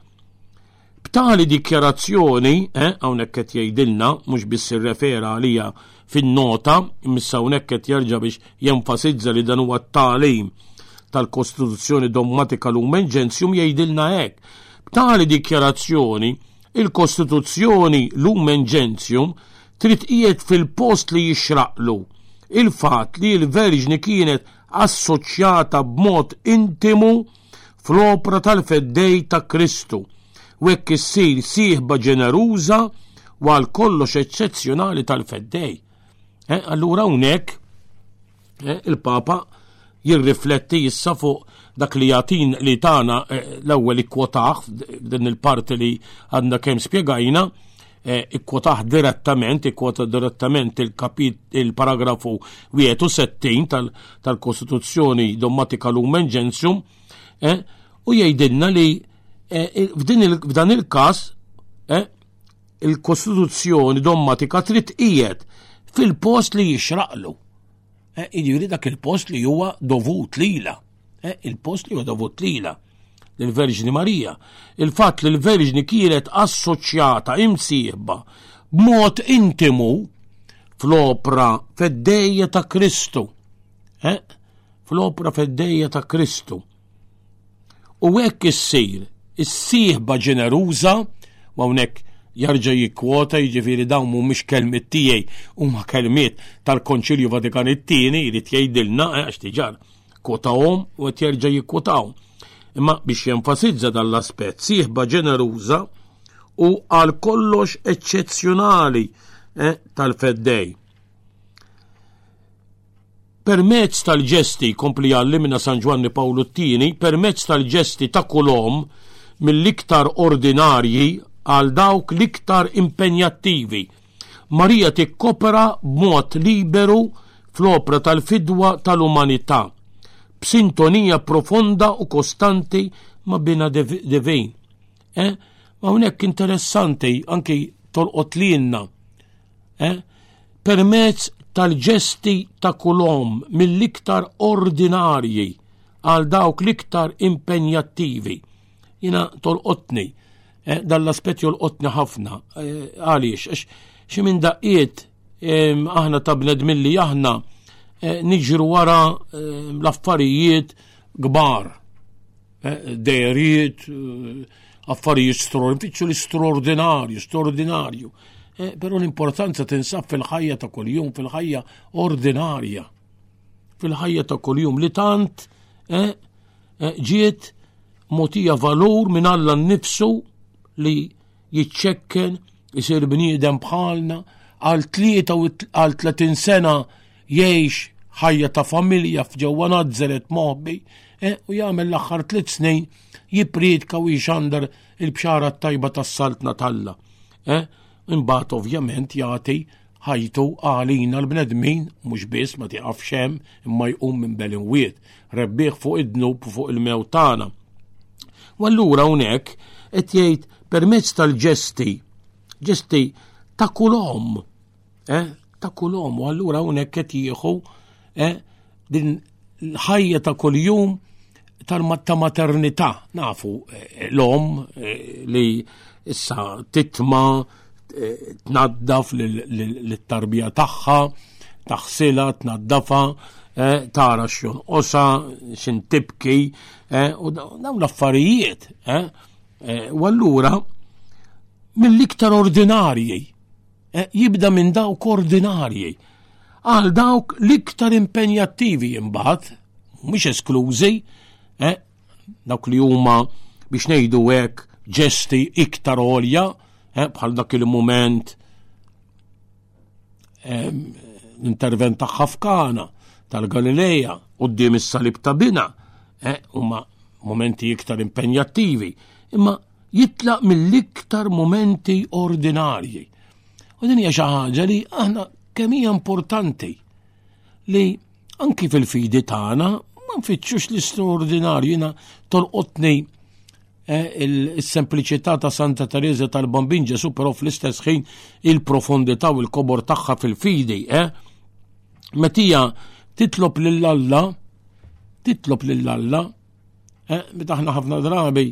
B'tali dikjarazzjoni, eh, hawnhekk qed jgħidilna mhux biss irrefera għalija fin-nota, missa hawnhekk qed jerġa' biex jenfasizza li dan huwa t-talim tal-Kostituzzjoni Dogmatika Lumen Gentium jgħidilna hekk. B'tali dikjarazzjoni, il-Kostituzzjoni Lumen Gentium trid qiegħed fil-post li jixraqlu. Il-fatt li l-Verġni kienet assoċjata b'mod intimu fl-opra tal-feddej ta' Kristu, u hekk issir sieħba ġeneruża u għal kollox eċċezzjonali tal-feddej. Eh, allura hawnhekk Eh, Il-Papa jirrifletti issa fuq dak li jatin li tana eh, l-ewwel ikkwotaħ din il-parti li għandna kemm spjegajna eh, ikkwotaħ direttament, ikkwota direttament il-kapit il-paragrafu 61 tal-Kostituzzjoni Dommatika Lumen Gentium eh, u jgħidilna li f'dan il-każ il-Kostituzzjoni dommatika trid qiegħed fil-post li jixraqlu. Eh, jiġifieri dak il-post li huwa dovut lila. Eh, il-post li huwa dovut lila l-Verġni Marija. Il-fatt li l-Verġni kienet assoċjata imsieħba b'mod intimu fl-opra feddejja ta' Kristu. Eh, fl-opra feddejja ta' Kristu. U hekk issir is-sieħba ġeneruża ma hawnhekk jarġa jikkwota jiġifieri dawn mhumiex kelmiet tiegħi huma kelmiet tal-Konċilju Vatikan it-tieni jrid jgħidilna eh, għax diġà kwotahom u qed jerġa' jikkwotahom. Imma biex jenfasizza dan l-aspett sieħba ġeneruża u għal kollox eċċezzjonali eh, tal-feddej. Permezz tal-ġesti, jkompli jgħallimna San Ġwanni Pawlu t-Tieni, permezz tal-ġesti ta' kulhom mill-iktar ordinarji għal dawk l-iktar impenjattivi. Marija tikkopera b'mod liberu fl-opra tal-fidwa tal-umanità, b'sintonija profonda u kostanti ma' Bina Divin. Eh? Hawnhekk interessanti anki tolqot lilna. Eh? Permezz tal-ġesti ta' kulom mill-iktar ordinarji għal dawk l-iktar impenjattivi. Jina tolqotni, eh, dall-aspet jolqotni ħafna, eh, għaliex, eh, xi minn daqqiet eh, aħna ta' bnedmin li aħna eh, niġru wara eh, l-affarijiet gbar Eh, dejeriet, eh, affarijiet straordinarju, l-istraordinarju, straordinarju. Eh, Pero l-importanza tinsab fil-ħajja ta' kuljum, fil-ħajja ordinarja, fil-ħajja ta' kuljum li tant ġiet motija valur minn Alla nnifsu li jiċċekken isir bniedem bħalna għal 30 sena jgħix ħajja ta' familja f'ġewwa Nazaret moħbi e, u jagħmel l-aħħar tliet snin jipriedka u jxandar il-bxara tajba tas-saltna talla. E, imbagħad ovvjament jagħti ħajtu għalina l-bnedmin mhux biss ma tieqafx hemm imma jqum minn belin wied, rebbieħ fuq id-dnub u fuq il-mewt tagħna. U allura hawnhekk qed jgħid permezz tal-ġesti, ġesti ta' kulhom, eh, ta' kulhom, u allura hawnhekk qed jieħu eh, din l-ħajja ta' kuljum ta' maternità nafu eh, l-om eh, li issa titma eh, tnaddaf l-tarbija tagħha, taħsila, tnaddafa, tara xjon osa, xin tibki, u dawn l-affarijiet. U allura mill-iktar ordinarji Eh, jibda minn dawk ordinarji għal dawk l-iktar impenjattivi imbagħad, mhux esklużi, eh, dawk li huma biex ngħidu hekk ġesti iktar olja, eh, bħal dak il-mument l-intervent ta' ħafkana tal-Galileja u d is-salib ta' bina, huma momenti iktar impenjattivi, imma jitlaq mill-iktar momenti ordinarji. U din hija xi ħaġa li aħna kemm hija importanti li anki fil-fidi tagħna ma nfittxux l-istraordinarju jiena tolqotni eh, il-sempliċità ta' Santa Teresa tal-Bambin Ġesu però fl-istess ħin il-profondità u l-kobor tagħha fil-fidi, eh? Metija titlob lill-Alla, titlob lill-Alla Eh, Daħna ħafna drabi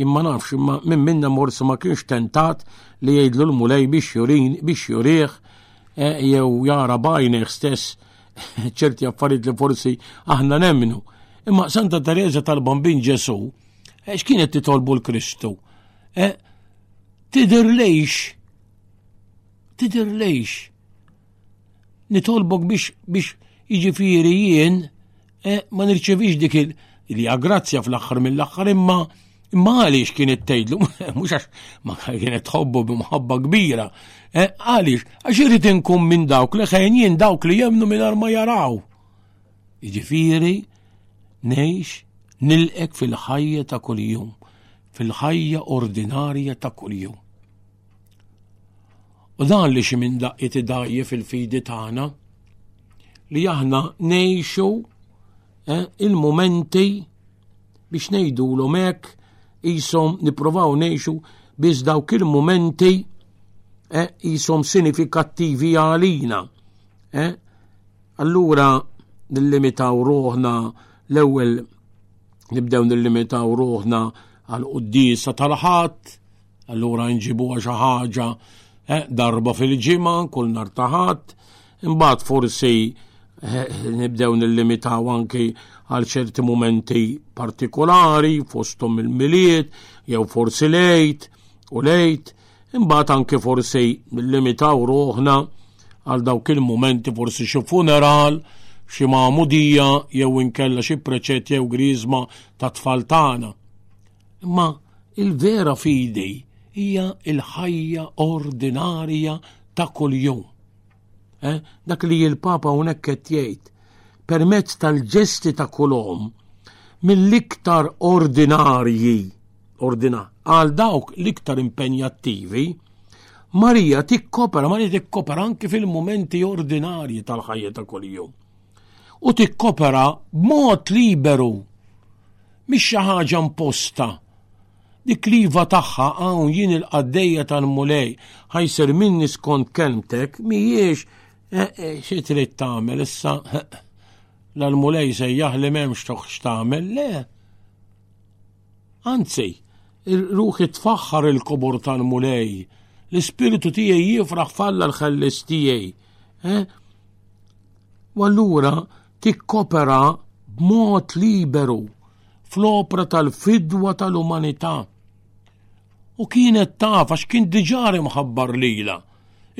imma nafx imma minn minna morsi ma kienx tentat li jgħidlu l-mulej biex jurin biex jurih eh, jew jara bajneħ stess ċerti affarijiet li forsi aħna nemmnu. Imma Santa Teresa tal-Bambin Ġesu, eh, x'kienet titolbu l-Kristu? Eh, tidir lejx, tidir lejx, nitolbok biex biex jiġifieri jien Eh, ma nirċevix dik il- li għagrazzja fl-axħar mill-axħar imma imma għaliex kienet tgħidlu, mhux għax ma kienet tħobbu b'mħabba kbira. Eh, għaliex, għax irid inkun minn dawk li ħajn jien dawk li jemnu minn ma jaraw. Jiġifieri ngħix nilqek fil-ħajja ta' kuljum, fil-ħajja ordinarja ta' kuljum. U dan li xi minn daqqiet idajjef il-fidi tagħna li aħna ngħixu eh, il-momenti biex ngħidulhom hekk qishom nippruvaw ngħixu biex dawk il-momenti eh, qishom eh, sinifikattivi għalina. Eh? Allura nillimitaw ruħna l-ewwel nibdew nillimitaw ruħna għal quddiesa tal-ħadd, Allura nġibuha xi ħaġa eh, darba fil-ġimgħa, kull nar taħat, imbagħad forsi eh, nibdew nillimitaw anki għal ċerti momenti partikolari fosthom il-miliet jew forsi lejt u lejt, imbagħad anki forsi nillimitaw ruħna għal dawk il-momenti forsi xi funeral, xi magħmudija jew inkella xi preċett jew griżma ta' tfal tagħna Imma il-vera fidi hija il-ħajja ordinarja ta' kuljum. Eh? Dak li il-Papa unek qed jgħid permezz tal-ġesti ta' kulhom mill-iktar ordinarji ordina għal dawk l-iktar impenjattivi Marija tikkopera, Marija tikkopera anki fil-momenti ordinarji tal-ħajja ta' kuljum. u tikkopera b'mod liberu mhix xi ħaġa imposta. Dik l-iva tagħha hawn jien il-qaddejja tal-Mulej ħajser minni skont kelmtek mhijiex eh, eh, xi trid tagħmel issa eh, l-Mulej sejjaħ li m'hemmx toħx tagħmel le. Anzi, ruħi tfaħħar il-kobor tal-Mulej, l-ispirtu tiegħi jifraħ f'Alla l-ħellis tiegħi. Eh? U allura tikkopera b'mod liberu fl-opra tal-fidwa tal-umanità. U kienet taf għax kien diġari mħabbar lila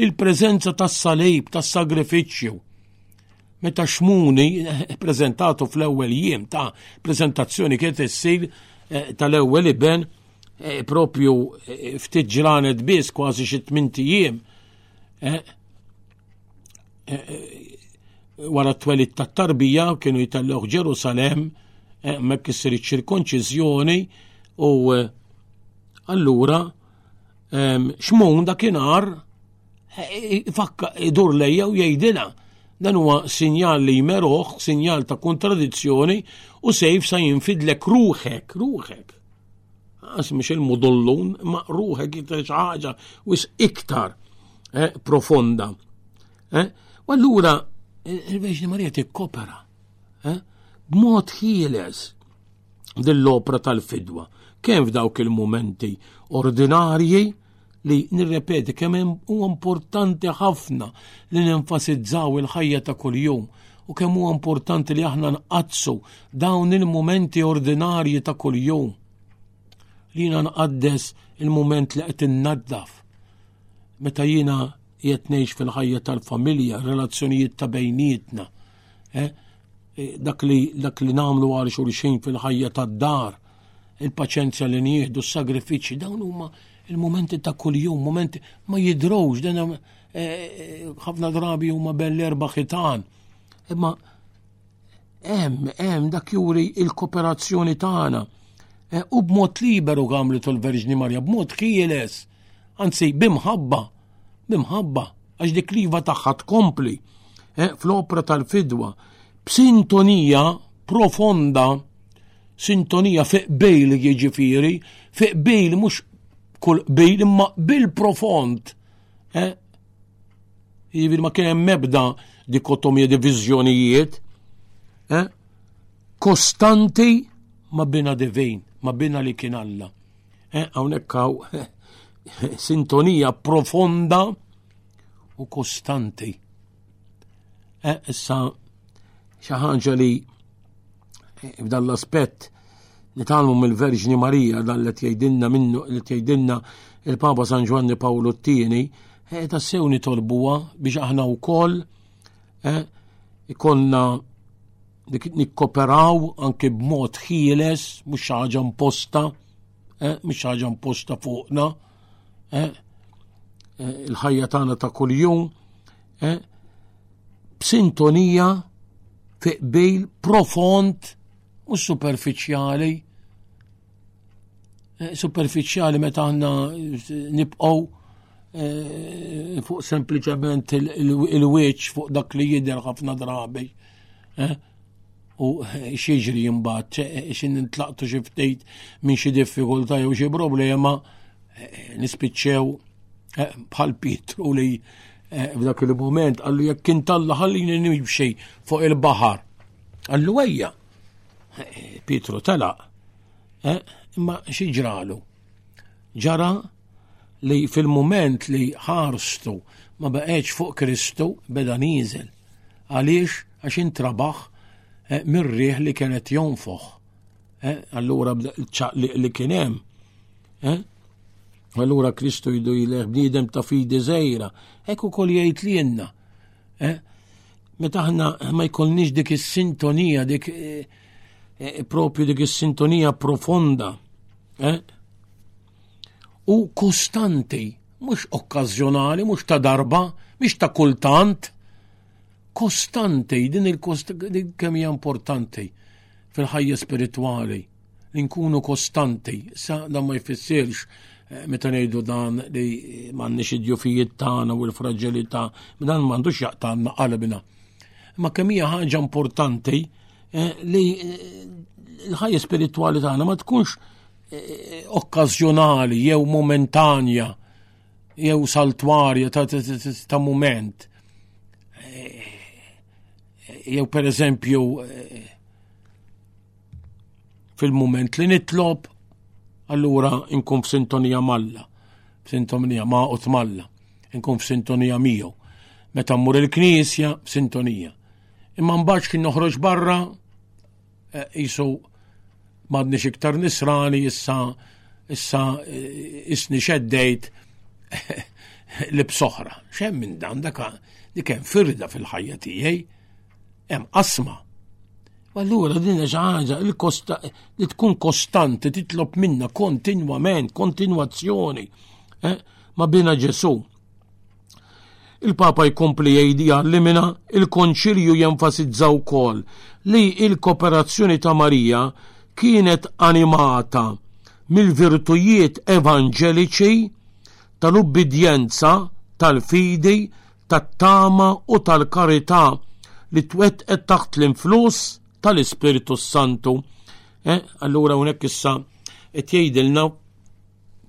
il-preżenza tas-salib, tas-sagrifiċċju. Meta Xmuni eh, prezentatu fl-ewwel jiem ta' prezentazzjoni kienet issir eh, tal-ewwel iben eh, propju ftit ġranet biss kważi xi tmint jiem wara t-twelid tat-tarbija kienu jitellewh Ġerusalem mek issir iċ-ċirkonċiżjoni u allura xmun dakinhar Fakka idur lejja u jgħidilha dan huwa sinjal li jmeruħ, sinjal ta' kontradizzjoni u sejf sa jinfidlek ruħek, ruħek. Għas mux il-mudullun, ma ruħek jitreċ ħaġa wis iktar eh, profonda. Eh? U allura il-Verġni Marija tikkopera eh? b'mod ħieles dill-opra tal-fidwa, kemm f'dawk il-momenti ordinarji li nirrepeti kemm huwa importanti ħafna li nenfasizzaw il-ħajja ta' kuljum u kemm huwa importanti li aħna nqadsu dawn il-momenti ordinarji ta' kuljum. Li jiena nqaddes il-moment li qed innaddaf. Meta jiena qed ngħix fil-ħajja tal-familja, relazzjonijiet ta' bejnietna. Eh? eh dak li dak li nagħmlu għal xulxin fil-ħajja tad-dar il-paċenzja li nieħdu, s-sagrifiċċji, dawn huma il-momenti ta' kuljum, momenti ma jidrowx, dan eh, eh, ħafna drabi huma bell erba ħitan. Imma hemm hemm dak juri il-kooperazzjoni tagħna. Eh, u b'mod liberu għamlu tal-Verġni Marja, b'mod kieles, anzi bimħabba, bimħabba, għax dik liva tagħha tkompli fl-opra tal-fidwa, b'sintonija profonda sintonija fi qbil jiġifieri, fi qbil mhux kull qbil imma qbil profond. Eh? Jiġifieri ma kien hemm mebda dikotomija diviżjonijiet. Eh? Kostanti ma bina divin, ma bina li kien Alla. Eh? Hawnhekk hawn sintonija profonda u kostanti. E, issa xi ħaġa li f'dan l-aspett nitalmu mill-Verġni Marija dan li tgħidilna minnu li tgħidilna il-Papa San Ġwanni Pawlu t-tieni, e, tassew nitolbuha biex aħna wkoll e, ikonna nikkoperaw anke b'mod ħieles, mhux ħaġa imposta, eh, mhux ħaġa imposta fuqna. eh, eh, il-ħajja tagħna ta' kuljum, eh, b'sintonija fi qbil profond u superfiċjali. Eh, superfiċjali meta għandna nibqgħu eh, fuq sempliċement il-wieċ fuq dak li jidher ħafna drabi. Eh, u xieġri jimbat, xin intlaqtu xi ftit minn xi diffikultà jew xi problema nispiċċew eh, bħal Pietru li eh, f'dak il-moment għallu jekk kien talla ħallini nimxi fuq il-baħar. Għallu għajja, eh, Pietru tala, imma xi ġralu? Ġara li fil-mument li ħarstu ma beqgħetx fuq Kristu beda nieżel. Għaliex? Għax intrabaħ eh, mir-riħ li kienet jonfoħ. Eh, allura li kien hemm. Eh? Allura Kristu jdu jileh bniedem ta' fidi żejra, hekk ukoll jgħid li jenna. Meta aħna ma jkollniex dik is-sintonija, dik propju dik is-sintonija profonda, u kostanti, mhux okkażjonali, mhux ta' darba, mhux ta' kultant, kostanti, din il-kemm hija importanti fil-ħajja spiritwali li nkunu kostanti, sa dan ma jfissirx eh, meta ngħidu dan li m'għandniex id-djufijiet tagħna u l-fraġilità, dan m'għandux jaqtagħna qalbna. Ma kemm hija ħaġa importanti eh, li eh, l-ħajja spiritwali tagħna ma tkunx okkażjonali jew momentanja jew saltwarja ta', ta, ta, ta moment. Eh, jew per eżempju eh, fil-moment li nitlob, allura nkun f'sintonija malla, f'sintonija ma' u tmalla, nkun f'sintonija miegħu. Meta mmur il-knisja, f'sintonija. Imma mbagħad kien noħroġ barra Isu m'għadniex iktar nisrani issa issa eh, isni xeddejt li b'soħra. Xem minn dan dak li kien firda fil-ħajja tiegħi hemm qasma. Allura din xi ħaġa li tkun kostanti titlob minna kontinwament, kontinwazzjoni eh, ma bina Ġesu. Il-Papa jkompli jgħid jgħallimina il-Konċilju jenfasizza wkoll li il-koperazzjoni ta' Marija kienet animata mill-virtujiet evanġeliċi tal-ubbidjenza, tal-fidi, tat-tama u tal-karità li twettqet taħt l-influss tal-Ispirtu s-Santu. Eh, allura hawnhekk issa qed jgħidilna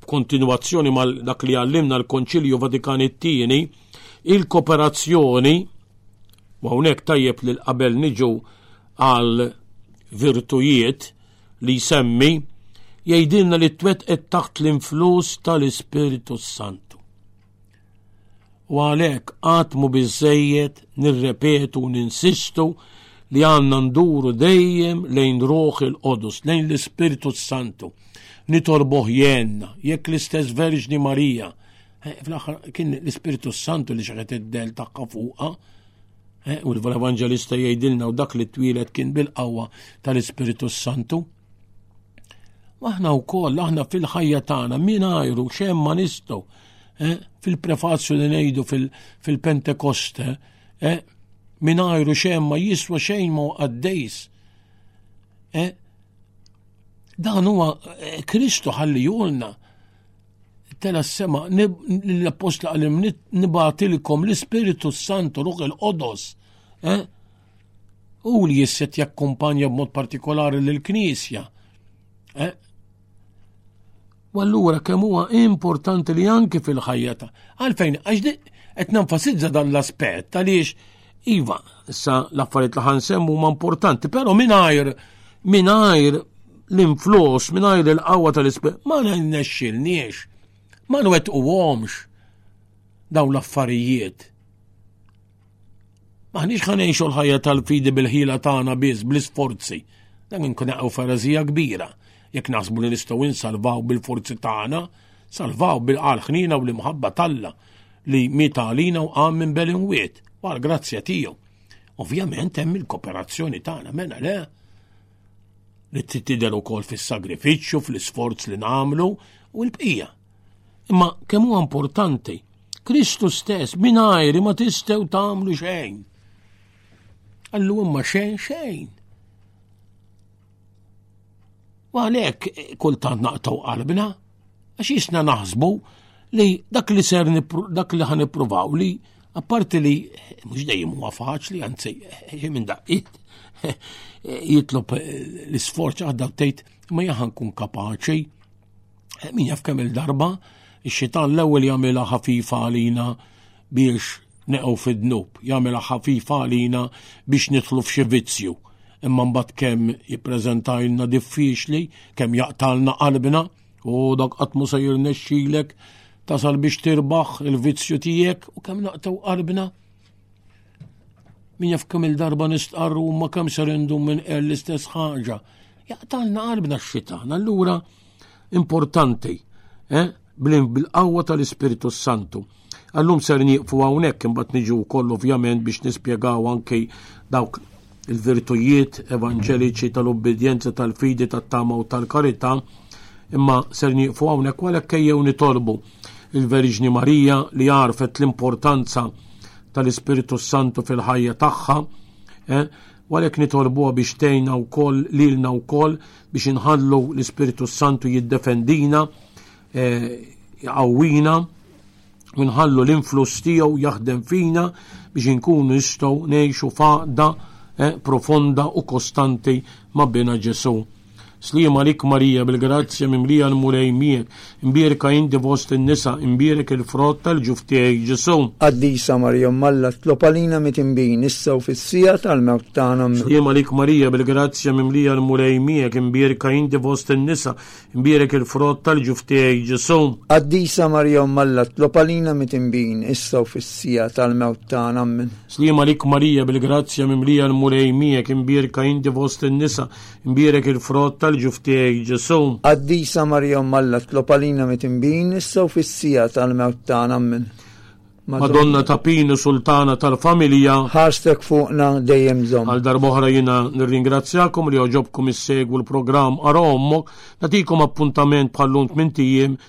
B'kontinwazzjoni mal dak li għallimna l-Konċilju Vatikan it-tieni, il-kooperazzjoni u hawnhekk tajjeb li qabel niġu għal virtujiet li jsemmi jgħidilna li twetqet taħt l-influss tal-Ispirtu Santu. U għalhekk qatt mu biżejjed nirrepetu u ninsistu li għandna nduru dejjem lejn ruħ il-qodus, lejn l-Ispirtu Santu. Nitorboh jenna, jekk l-istess Verġni Marija, eh, fl-aħħar kien l-Ispirtu Santu li xaħet id-del tagħha fuqha, eh, u l-Evanġelista jgħidilna u dak li twilet kien bil-qawwa tal-Ispirtu Santu, Aħna wkoll aħna fil-ħajja tagħna mingħajru xejn ma nistgħu eh, fil-prefazju li ngħidu fil-Pentekoste eh, mingħajru xejn ma jiswa xejn ma għaddejs. Eh, dan huwa Kristu ħalli julna tela s-sema l-appost li għalim nibatilkom l-Ispiritu Santu ruħ il-qodos U li jisset jakkumpanja b'mod partikolari lill-Knisja. Eh? U allura kemm huwa importanti li anki fil-ħajja ta' għalfejn għax qed nenfasizza dan l-aspett għaliex iva, issa l-affarijiet li ħansemmu huma importanti, però mingħajr mingħajr l-influss, mingħajr il-qawwa tal-ispett ma nexxilniex, ma nwettquhomx dawn l-affarijiet. Maħniex ħa ngħixu l-ħajja tal-fidi bil-ħila tagħna biss bl-isforzi. Dan inkun hawn farazija kbira. Jekk naħsbu li nistgħu insalvaw bil-forzi tagħna, salvaw bil-qal ħnina u l-imħabba talla li mita għalina u qam minn belin wiet, għal grazzja tiegħu. Ovvjament hemm il-kooperazzjoni tagħna mena le li trid tidher ukoll fis-sagrifiċċju, fl-isforz li nagħmlu u l-bqija. Imma kemm huwa importanti, Kristu stess mingħajri ma tistgħu tagħmlu xejn. Allu imma xejn xejn. U għalhekk kultant naqtaw qalbna Għax jisna naħsbu li dak li ser dak li ħan ippruvaw li apparti li mhux dejjem huwa faċli anzi xi minn daqqit jitlob eh, l-isforz għadda tgħid ma jaħan kun kapaċi eh, min jaf kemm il-darba ix-xitan l-ewwel jagħmilha ħafifa għalina biex neqgħu fid-dnub, jagħmilha ħafifa għalina biex nidħlu f'xi vizzju. Imma mbagħad kemm jippreżentajlna diffiċli, kemm jaqtalna qalbna u dak qatt mu se jirnexxilek tasal biex tirbaħ il-vizzju tiegħek u kemm naqtew qalbna. Min jaf kemm il-darba nistqarru ma kemm ser indu minn l-istess ħaġa. Jaqtalna qalbna x-xita, allura. Na Importanti, eh? bil-qawwa tal-Ispirtu Santu. Għallum ser nieqfu hawnhekk imbagħad niġu wkoll ovvjament biex nispjegaw anke dawk il-virtujiet evanġeliċi tal-ubbidjenza tal-fidi tat-tama u tal-karità imma ser nieqfu hawnhekk għalhekk ejjew nitolbu il-Verġni Marija li għarfet l-importanza tal-Ispirtu Santu fil-ħajja tagħha eh, u għalhekk nitolbuha biex tgħinna wkoll lilna wkoll biex inħallu l-Ispirtu s-Santu jiddefendina, eh, jqawwina u nħallu l-influss tiegħu jaħdem fina biex inkunu nistgħu ngħixu faqda eh, profonda u kostanti ma' bina Ġesu. Sliema lik Marija bil-grazzja mimlija l-Mulej miegħek, imbierka inti fost in-nisa, imbierek il-frott tal-ġuf tiegħi Ġesù. Qaddisa Marija Omm Alla tlob għalina mitinbin issa u fis-siegħa tal-mewt tagħna. Amen. Sliema lik Marija bil-grazzja mimlija l-Mulej miegħek, imbierka inti fost in-nisa, imbierek il-frott tal-ġuf tiegħi Ġesù. Qaddisa Marija Omm Alla tlob għalina mitinbin issa u fis-siegħa tal-mewt tagħna. Amen. Sliema lik Marija bil-grazzja mimlija l-Mulej miegħek, imbierka inti fost in-nisa, Mbierek il-frott tal-ġuf tiegħi Ġesu. Qaddisa Marija Omm Alla tlob għalina mitimbin issa u fis-sija tal-mewt tagħna minn. Madonna ta' Pinu Sultana tal-Familja. Ħarstek fuqna dejjem żomm. Għal darboħra jina nirringrazzjakom li oġobkom issegwu l-programm Ara Ommok, natikom appuntament bħallum tmintijiem